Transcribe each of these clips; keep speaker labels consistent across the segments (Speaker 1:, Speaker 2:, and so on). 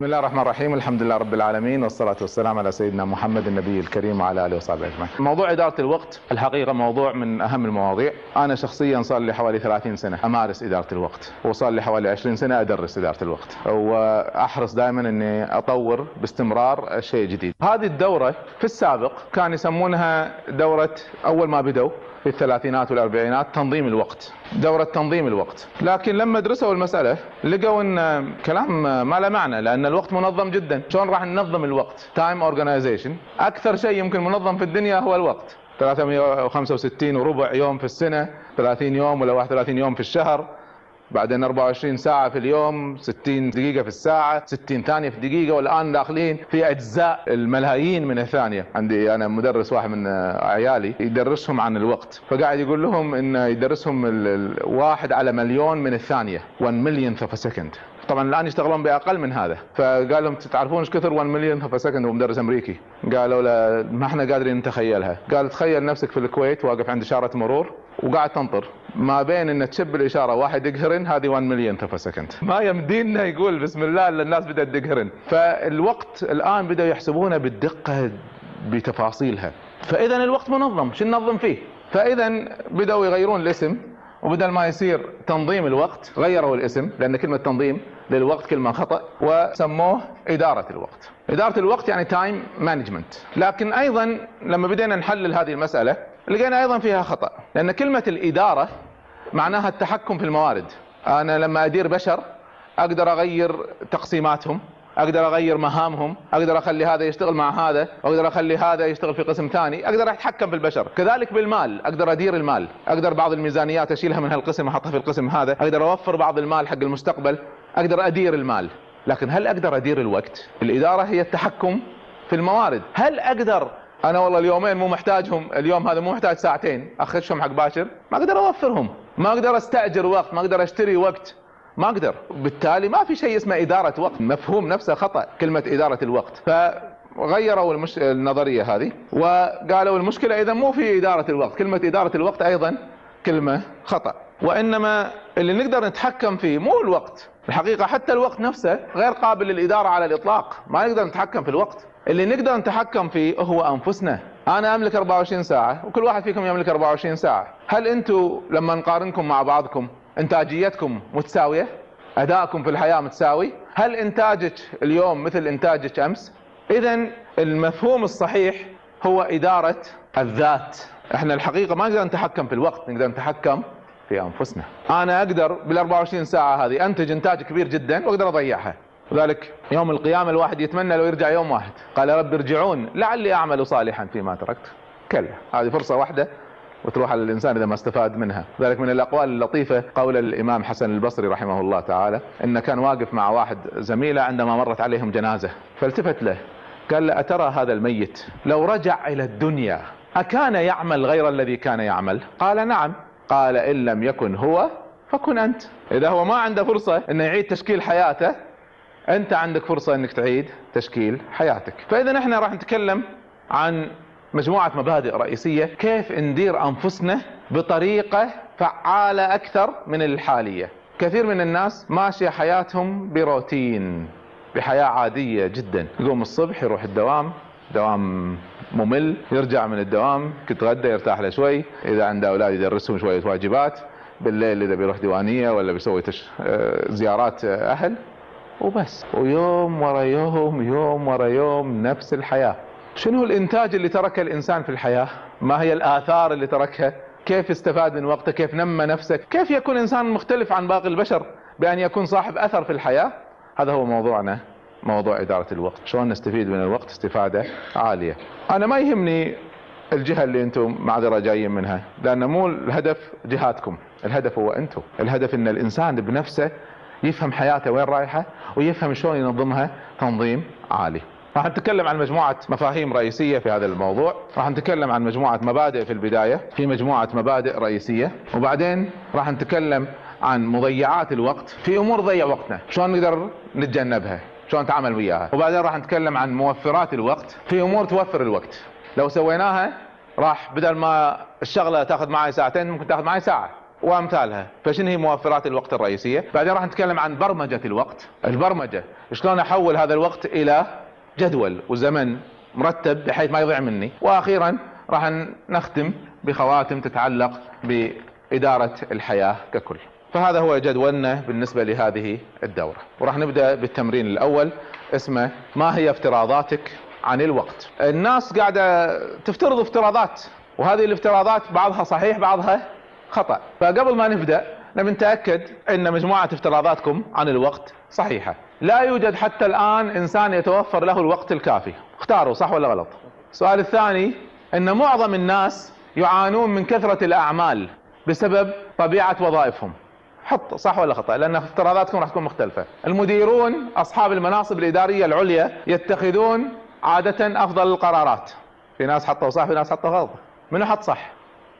Speaker 1: بسم الله الرحمن الرحيم. الحمد لله رب العالمين والصلاة والسلام على سيدنا محمد النبي الكريم وعلى آله وصحبه أجمعين. موضوع إدارة الوقت الحقيقة موضوع من أهم المواضيع. أنا شخصيا صار لي حوالي 30 سنة أمارس إدارة الوقت وصار لي حوالي 20 سنة أدرس إدارة الوقت وأحرص دائما أني أطور باستمرار شيء جديد. هذه الدورة في السابق كان يسمونها دورة أول ما بدوا في الثلاثينات والأربعينات تنظيم الوقت دورة تنظيم الوقت. لكن لما درسوا المسألة لقوا إن كلام ما له معنى لأن الوقت منظم جدا. شلون راح ننظم الوقت؟ time organization أكثر شيء يمكن منظم في الدنيا هو الوقت. 365 وربع يوم في السنة 30 يوم ولا 31 يوم في الشهر. بعدين 24 ساعة في اليوم 60 دقيقة في الساعة 60 ثانية في الدقيقة والآن داخلين في أجزاء الملايين من الثانية. عندي أنا مدرس واحد من عيالي يدرسهم عن الوقت. فقاعد يقول لهم إن يدرسهم الواحد على مليون من الثانية 1 million of second طبعا الآن يشتغلون بأقل من هذا. فقال لهم تعرفون إيش كثر 1 million of second هو مدرس أمريكي؟ قالوا له ما إحنا قادرين نتخيلها. قال تخيل نفسك في الكويت واقف عند إشارة مرور وقاعد تنطر. ما بين إن تشب الإشارة واحد يقهرن هذه 1 million of second ما يمدينا يقول بسم الله إلا الناس بدأت تقهرن فالوقت الآن بدأوا يحسبونه بالدقة بتفاصيلها. فاذا الوقت منظم. شو ننظم فيه؟ فاذا بدأوا يغيرون الاسم وبدل ما يصير تنظيم الوقت غيروا الاسم لأن كلمة تنظيم للوقت كلمة خطأ وسموه إدارة الوقت. إدارة الوقت يعني time management لكن أيضا لما بدينا نحلل هذه المسألة لقينا أيضا فيها خطأ. لأن كلمة الإدارة معناها التحكم في الموارد. أنا لما أدير بشر أقدر أغير تقسيماتهم أقدر أغير مهامهم أقدر أخلي هذا يشتغل مع هذا أقدر أخلي هذا يشتغل في قسم ثاني أقدر أتحكم في البشر. كذلك بالمال أقدر أدير المال. أقدر بعض الميزانيات أشيلها من هالقسم أحطها في القسم هذا. أقدر أوفر بعض المال حق المستقبل. أقدر أدير المال. لكن هل أقدر أدير الوقت؟ الإدارة هي التحكم في الموارد. هل أقدر أنا والله اليومين مو محتاجهم اليوم هذا مو محتاج ساعتين اخشهم حق باشر؟ ما أقدر أوفرهم ما أقدر أستأجر وقت ما أقدر أشتري وقت ما أقدر. بالتالي ما في شيء اسمه إدارة وقت مفهوم نفسه خطأ كلمة إدارة الوقت. فغيروا المش... النظرية هذه وقالوا المشكلة إذا مو في إدارة الوقت كلمة إدارة الوقت أيضا كلمة خطأ. وإنما اللي نقدر نتحكم فيه مو الوقت. الحقيقة حتى الوقت نفسه غير قابل للإدارة على الإطلاق. ما نقدر نتحكم في الوقت. اللي نقدر نتحكم فيه هو أنفسنا. أنا أملك 24 ساعة وكل واحد فيكم يملك 24 ساعة. هل أنتم لما نقارنكم مع بعضكم إنتاجيتكم متساوية؟ أدائكم في الحياة متساوي؟ هل إنتاجك اليوم مثل إنتاجك أمس؟ اذا المفهوم الصحيح هو إدارة الذات. إحنا الحقيقة ما نقدر نتحكم في الوقت نقدر نتحكم في أنفسنا. أنا أقدر بال 24 ساعة هذه أنتج إنتاج كبير جدا وأقدر أضيعها. وذلك يوم القيامة الواحد يتمنى لو يرجع يوم واحد. قال رب ارجعون لعلي أعمل صالحا فيما تركت. كلا. هذه فرصة واحدة وتروح على الإنسان إذا ما استفاد منها. ذلك من الأقوال اللطيفة قول الإمام حسن البصري رحمه الله تعالى إن كان واقف مع واحد زميله عندما مرت عليهم جنازة فالتفت له. قال له أترى هذا الميت؟ لو رجع إلى الدنيا أكان يعمل غير الذي كان يعمل؟ قال نعم. قال إن لم يكن هو فكن أنت. إذا هو ما عنده فرصة إنه يعيد تشكيل حياته أنت عندك فرصة إنك تعيد تشكيل حياتك. فإذا إحنا راح نتكلم عن مجموعة مبادئ رئيسية كيف ندير أنفسنا بطريقة فعالة أكثر من الحالية. كثير من الناس ماشية حياتهم بروتين بحياة عادية جدا. يقوم الصبح يروح الدوام دوام ممل يرجع من الدوام يتغدى يرتاح له شوي إذا عنده أولاد يدرسهم شوية واجبات بالليل إذا بيروح ديوانية ولا بيسوي تش... زيارات أهل وبس ويوم ورا يوم يوم ورا يوم نفس الحياة شنو الإنتاج اللي تركه الإنسان في الحياة؟ ما هي الآثار اللي تركها؟ كيف استفاد من وقته؟ كيف نمى نفسه؟ كيف يكون إنسان مختلف عن باقي البشر بأن يكون صاحب أثر في الحياة؟ هذا هو موضوعنا موضوع إدارة الوقت، شلون نستفيد من الوقت؟ استفادة عالية. أنا ما يهمني الجهة اللي أنتم معذره جايين منها، لأن مو الهدف جهاتكم، الهدف هو أنتم، الهدف إن الإنسان بنفسه يفهم حياته وين رايحة ويفهم شلون ينظمها تنظيم عالي. راح نتكلم عن مجموعة مفاهيم رئيسية في هذا الموضوع. راح نتكلم عن مجموعة مبادئ في البداية. في مجموعة مبادئ رئيسية. وبعدين راح نتكلم عن مضيعات الوقت في أمور ضيع وقتنا. شلون نقدر نتجنبها؟ شلون نتعامل وياها. وبعدين راح نتكلم عن موفرات الوقت. في أمور توفر الوقت. لو سويناها راح بدل ما الشغلة تاخذ معي ساعتين ممكن تاخذ معي ساعة. وأمثالها. فشنو هي موفرات الوقت الرئيسية؟ بعدين راح نتكلم عن برمجة الوقت. البرمجة. شلون أحول هذا الوقت إلى جدول وزمن مرتب بحيث ما يضيع مني. وأخيرا راح نختم بخواتم تتعلق بإدارة الحياة ككل. فهذا هو جدولنا بالنسبة لهذه الدورة. وراح نبدأ بالتمرين الأول اسمه ما هي افتراضاتك عن الوقت الناس قاعدة تفترض افتراضات وهذه الافتراضات بعضها صحيح بعضها خطأ. فقبل ما نبدأ نبي نتأكد إن مجموعة افتراضاتكم عن الوقت صحيحة. لا يوجد حتى الآن إنسان يتوفر له الوقت الكافي. اختاروا صح ولا غلط؟ السؤال الثاني إن معظم الناس يعانون من كثرة الأعمال بسبب طبيعة وظائفهم. حط صح ولا خطأ؟ لأن افتراضاتكم راح تكون مختلفة. المديرون أصحاب المناصب الإدارية العليا يتخذون عادة أفضل القرارات. في ناس حطوا صح في ناس حطوا غلط. منو حط صح؟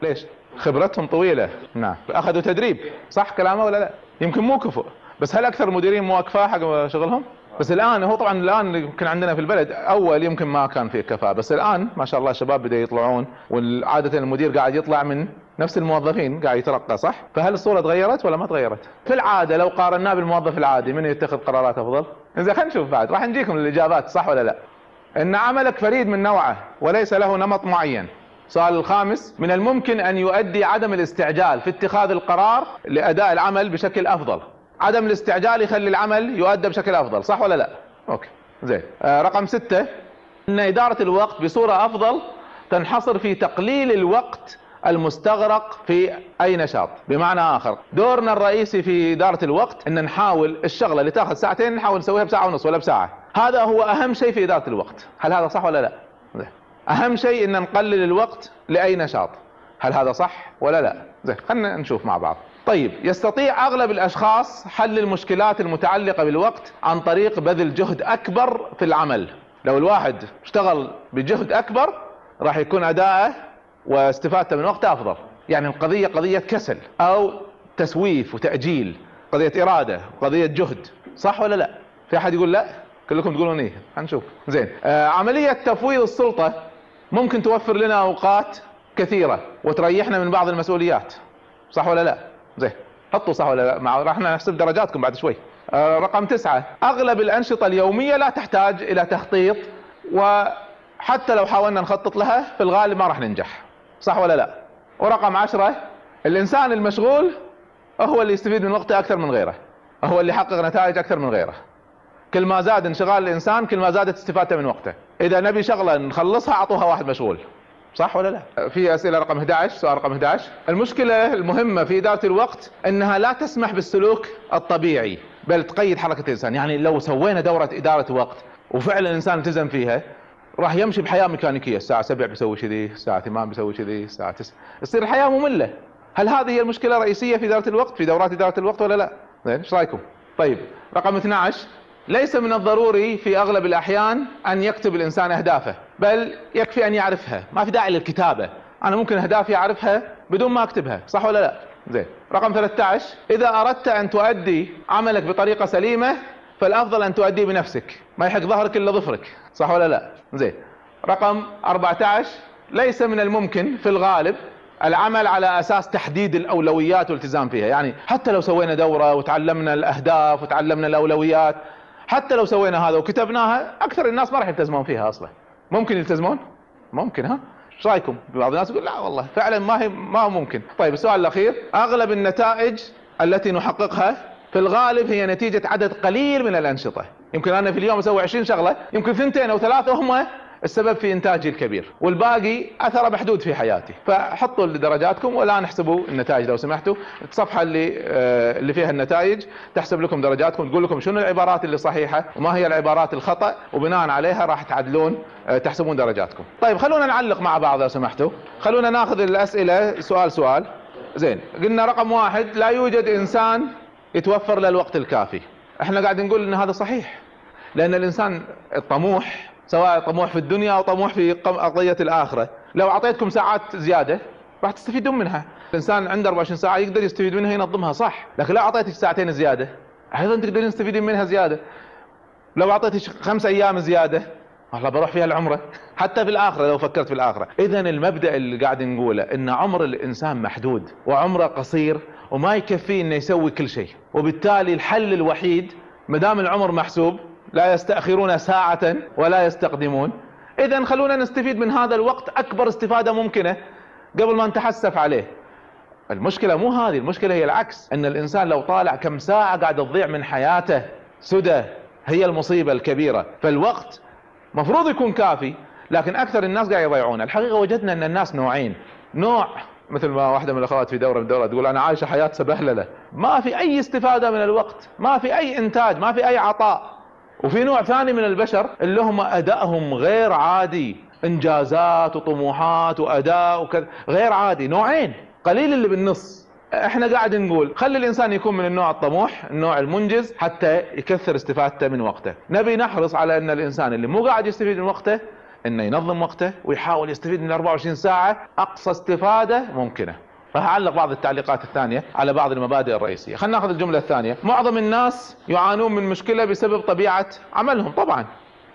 Speaker 1: ليش؟ خبرتهم طويلة. نعم. أخذوا تدريب. صح كلامه ولا لا؟ يمكن مو كفؤ. بس هل أكثر المديرين مو اكفاء حق شغلهم؟ بس الآن هو طبعا الآن يمكن عندنا في البلد أول يمكن ما كان فيه كفاءة بس الآن ما شاء الله الشباب بدا يطلعون وعاده المدير قاعد يطلع من نفس الموظفين قاعد يترقى صح؟ فهل الصورة تغيرت ولا ما تغيرت؟ في العادة لو قارناه بالموظف العادي من يتخذ قرارات أفضل؟ زين خلينا نشوف بعد راح نجيكم الإجابات صح ولا لا؟ إن عملك فريد من نوعه وليس له نمط معين. السؤال الخامس من الممكن أن يؤدي عدم الاستعجال في اتخاذ القرار لأداء العمل بشكل أفضل؟ عدم الاستعجال يخلي العمل يؤدى بشكل أفضل صح ولا لا؟ أوكي زين. آه رقم ستة إن إدارة الوقت بصورة أفضل تنحصر في تقليل الوقت المستغرق في أي نشاط. بمعنى آخر دورنا الرئيسي في إدارة الوقت إن نحاول الشغلة اللي تاخذ ساعتين نحاول نسويها بساعة ونص ولا بساعة. هذا هو أهم شيء في إدارة الوقت. هل هذا صح ولا لا؟ زين. أهم شيء إن نقلل الوقت لأي نشاط. هل هذا صح ولا لا؟ زين خلينا نشوف مع بعض. طيب يستطيع أغلب الأشخاص حل المشكلات المتعلقة بالوقت عن طريق بذل جهد أكبر في العمل. لو الواحد اشتغل بجهد أكبر راح يكون أداءه واستفادته من وقته أفضل. يعني القضية قضية كسل أو تسويف وتأجيل قضية إرادة قضية جهد صح ولا لا؟ في أحد يقول لا؟ كلكم تقولون إيه؟ هنشوف. زين. آه عملية تفويض السلطة ممكن توفر لنا أوقات كثيرة وتريحنا من بعض المسؤوليات صح ولا لا؟ زين حطوا صح ولا لا؟ مع راح نحسب درجاتكم بعد شوي. آه رقم تسعة. أغلب الأنشطة اليومية لا تحتاج إلى تخطيط وحتى لو حاولنا نخطط لها في الغالب ما راح ننجح. صح ولا لا؟ ورقم عشرة الإنسان المشغول هو اللي يستفيد من وقته أكثر من غيره. هو اللي يحقق نتائج أكثر من غيره. كل ما زاد انشغال الإنسان كل ما زادت استفادته من وقته. إذا نبي شغلة نخلصها أعطوها واحد مشغول. صح ولا لا؟ في أسئلة رقم 11 سؤال رقم 11 المشكلة المهمة في اداره الوقت إنها لا تسمح بالسلوك الطبيعي بل تقيد حركة الإنسان. يعني لو سوينا دورة إدارة وقت وفعلا الإنسان التزم فيها راح يمشي بحياة ميكانيكية. الساعة 7 بيسوي كذي الساعة 8 بيسوي كذي الساعة 9 تصير الحياة مملة. هل هذه هي المشكلة الرئيسية في اداره الوقت في دورات إدارة الوقت ولا لا؟ زين إيش رأيكم؟ طيب رقم 12 ليس من الضروري في أغلب الأحيان أن يكتب الإنسان أهدافه. بل يكفي أن يعرفها. ما في داعي للكتابة. أنا ممكن أهدافي أعرفها بدون ما أكتبها. صح ولا لا؟ زين. رقم 13 إذا أردت أن تؤدي عملك بطريقة سليمة فالأفضل أن تؤديه بنفسك. ما يحق ظهرك إلا ظفرك. صح ولا لا؟ زين. رقم 14 ليس من الممكن في الغالب العمل على أساس تحديد الأولويات والالتزام فيها. يعني حتى لو سوينا دورة وتعلمنا الأهداف وتعلمنا الأولويات حتى لو سوينا هذا وكتبناها أكثر الناس ما راح يلتزمون فيها أصلا. ممكن يلتزمون؟ ممكن ها؟ إيش رأيكم؟ بعض الناس يقول لا والله فعلا ما هي ما هو ممكن. طيب السؤال الأخير أغلب النتائج التي نحققها في الغالب هي نتيجة عدد قليل من الأنشطة. يمكن أنا في اليوم أسوي 20 شغلة يمكن ثنتين أو ثلاثة هم السبب في إنتاجي الكبير والباقي اثره محدود في حياتي. فحطوا درجاتكم والآن احسبوا النتائج لو سمحتوا. الصفحة اللي آه اللي فيها النتائج تحسب لكم درجاتكم تقول لكم شنو العبارات اللي صحيحة وما هي العبارات الخطأ وبناء عليها راح تعدلون آه تحسبون درجاتكم. طيب خلونا نعلق مع بعض لو سمحتوا. خلونا ناخذ الأسئلة سؤال سؤال. زين قلنا رقم واحد لا يوجد إنسان يتوفر له الوقت الكافي. إحنا قاعد نقول إن هذا صحيح لأن الإنسان الطموح سواء طموح في الدنيا أو طموح في قضية الآخرة. لو أعطيتكم ساعات زيادة راح تستفيدون منها. الإنسان عنده 24 ساعة يقدر يستفيد منها ينظمها صح. لكن لو أعطيتك ساعتين زيادة أيضا تقدرين تستفيدين منها زيادة. لو أعطيتك خمس أيام زيادة والله بروح فيها العمرة. حتى في الآخرة لو فكرت في الآخرة. إذا المبدأ اللي قاعد نقوله إن عمر الإنسان محدود وعمره قصير وما يكفيه إنه يسوي كل شيء. وبالتالي الحل الوحيد ما دام العمر محسوب لا يستأخرون ساعة ولا يستقدمون. إذا خلونا نستفيد من هذا الوقت أكبر استفادة ممكنة قبل ما نتحسف عليه. المشكلة مو هذه المشكلة هي العكس إن الإنسان لو طالع كم ساعة قاعد تضيع من حياته سدى هي المصيبة الكبيرة. فالوقت مفروض يكون كافي لكن أكثر الناس قاعد يضيعونه. الحقيقة وجدنا إن الناس نوعين. نوع مثل ما واحدة من الأخوات في دورة من الدورات تقول أنا عايشة حياة سبهللة. ما في أي استفادة من الوقت ما في أي إنتاج ما في أي عطاء. وفي نوع ثاني من البشر اللي هم أدائهم غير عادي. إنجازات وطموحات وأداء وكذا. غير عادي. نوعين. قليل اللي بالنص. إحنا قاعد نقول خلي الإنسان يكون من النوع الطموح النوع المنجز حتى يكثر استفادته من وقته. نبي نحرص على أن الإنسان اللي مو قاعد يستفيد من وقته إنه ينظم وقته ويحاول يستفيد من 24 ساعة. أقصى استفادة ممكنة. اعلق بعض التعليقات الثانية على بعض المبادئ الرئيسية. خلينا ناخذ الجملة الثانية. معظم الناس يعانون من مشكلة بسبب طبيعة عملهم طبعا.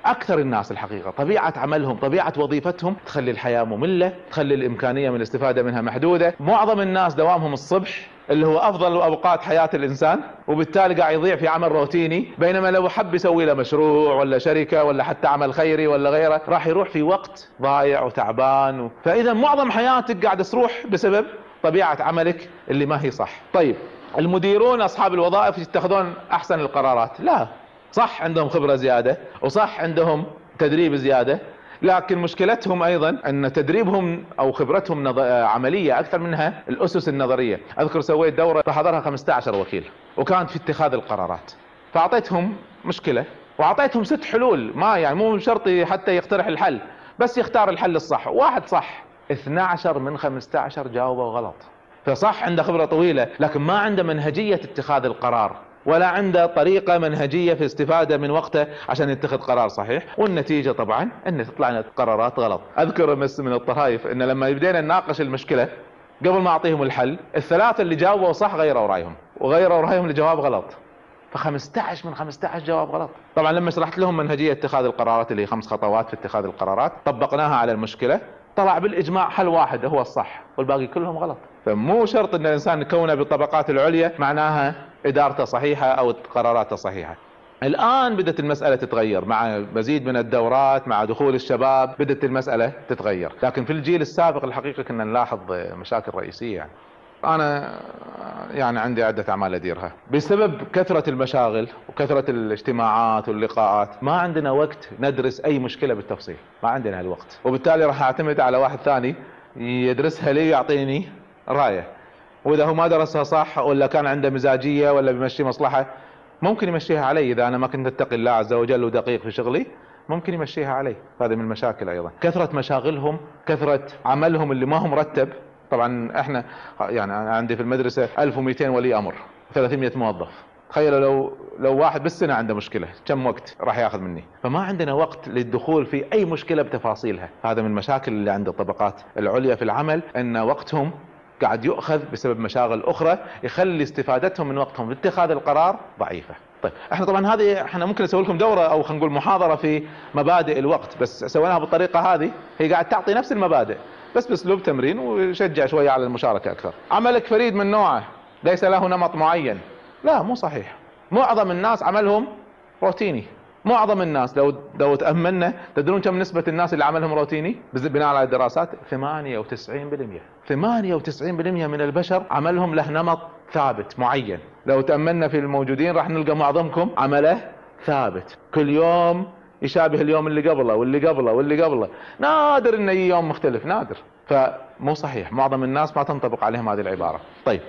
Speaker 1: أكثر الناس الحقيقة طبيعة عملهم طبيعة وظيفتهم تخلي الحياة مملة تخلي الإمكانية من الاستفادة منها محدودة. معظم الناس دوامهم الصبح اللي هو أفضل أوقات حياة الإنسان وبالتالي قاعد يضيع في عمل روتيني بينما لو حب يسوي له مشروع ولا شركة ولا حتى عمل خيري ولا غيره راح يروح في وقت ضايع وتعبان. و... فإذا معظم حياتك قاعد تروح بسبب طبيعة عملك اللي ما هي صح. طيب المديرون أصحاب الوظائف يتخذون أحسن القرارات. لا صح عندهم خبرة زيادة وصح عندهم تدريب زيادة لكن مشكلتهم أيضا أن تدريبهم أو خبرتهم نظ... عملية أكثر منها الأسس النظرية. أذكر سويت دورة فحضرها 15 وكيل وكانت في اتخاذ القرارات. فأعطيتهم مشكلة وأعطيتهم ست حلول ما يعني مو شرط حتى يقترح الحل بس يختار الحل الصح. واحد صح 12 من 15 جاوبوا غلط. فصح عنده خبرة طويلة لكن ما عنده منهجية اتخاذ القرار ولا عنده طريقة منهجية في استفادة من وقته عشان يتخذ قرار صحيح. والنتيجة طبعا إن تطلع قرارات غلط. أذكر بس من الطرائف إن لما بدينا نناقش المشكلة قبل ما أعطيهم الحل الثلاثة اللي جاوبوا صح غيروا رأيهم وغيروا رأيهم لجواب غلط. ف15 من 15 جواب غلط. طبعا لما شرحت لهم منهجية اتخاذ القرارات اللي هي خمس خطوات في اتخاذ القرارات طبقناها على المشكلة. طلع بالإجماع حل واحد هو الصح والباقي كلهم غلط. فمو شرط إن الإنسان يكونه بالطبقات العليا معناها إدارته صحيحة أو قراراته صحيحة. الآن بدت المسألة تتغير مع مزيد من الدورات مع دخول الشباب بدت المسألة تتغير. لكن في الجيل السابق الحقيقة كنا نلاحظ مشاكل رئيسية. يعني. أنا يعني عندي عدة أعمال أديرها. بسبب كثرة المشاغل وكثرة الاجتماعات واللقاءات ما عندنا وقت ندرس أي مشكلة بالتفصيل. ما عندنا هالوقت. وبالتالي راح أعتمد على واحد ثاني يدرسها لي يعطيني رأية. وإذا هو ما درسها صح ولا كان عنده مزاجية ولا بيمشي مصلحة ممكن يمشيها علي. إذا أنا ما كنت أتقي الله عز وجل ودقيق في شغلي ممكن يمشيها علي. هذه من المشاكل أيضا. كثرة مشاغلهم كثرة عملهم اللي ما هو مرتب طبعا إحنا يعني عندي في المدرسة 1200 ولي أمر 300 موظف. تخيلوا لو لو واحد بالسنة عنده مشكلة كم وقت راح ياخذ مني؟ فما عندنا وقت للدخول في أي مشكلة بتفاصيلها. هذا من المشاكل اللي عند الطبقات العليا في العمل إن وقتهم قاعد يؤخذ بسبب مشاغل أخرى يخلي استفادتهم من وقتهم لاتخاذ القرار ضعيفة. طيب إحنا طبعا هذه إحنا ممكن نسوي لكم دورة أو خلينا نقول محاضرة في مبادئ الوقت بس سويناها بالطريقة هذه هي قاعد تعطي نفس المبادئ. بس بأسلوب تمرين ويشجع شوية على المشاركة أكثر. عملك فريد من نوعه ليس له نمط معين. لا مو صحيح. معظم الناس عملهم روتيني. معظم الناس لو لو تأملنا تدرون كم نسبة الناس اللي عملهم روتيني؟ بناء على الدراسات 98% 98% من البشر عملهم له نمط ثابت معين. لو تأملنا في الموجودين راح نلقى معظمكم عمله ثابت. كل يوم يشابه اليوم اللي قبله واللي قبله واللي قبله. نادر انه يجي يوم مختلف نادر. فمو صحيح. معظم الناس ما تنطبق عليهم هذه العبارة. طيب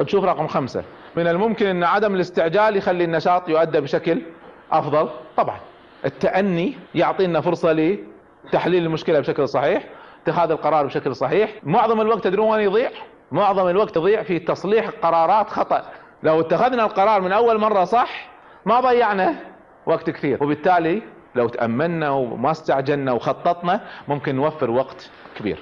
Speaker 1: نشوف رقم خمسة. من الممكن إن عدم الاستعجال يخلي النشاط يؤدى بشكل أفضل؟ طبعا. التأني يعطينا فرصة لتحليل المشكلة بشكل صحيح اتخاذ القرار بشكل صحيح. معظم الوقت تدرون وين يضيع؟ معظم الوقت يضيع في تصليح قرارات خطأ. لو اتخذنا القرار من أول مرة صح ما ضيعنا وقت كثير. وبالتالي لو تأملنا وما استعجلنا وخططنا ممكن نوفر وقت كبير.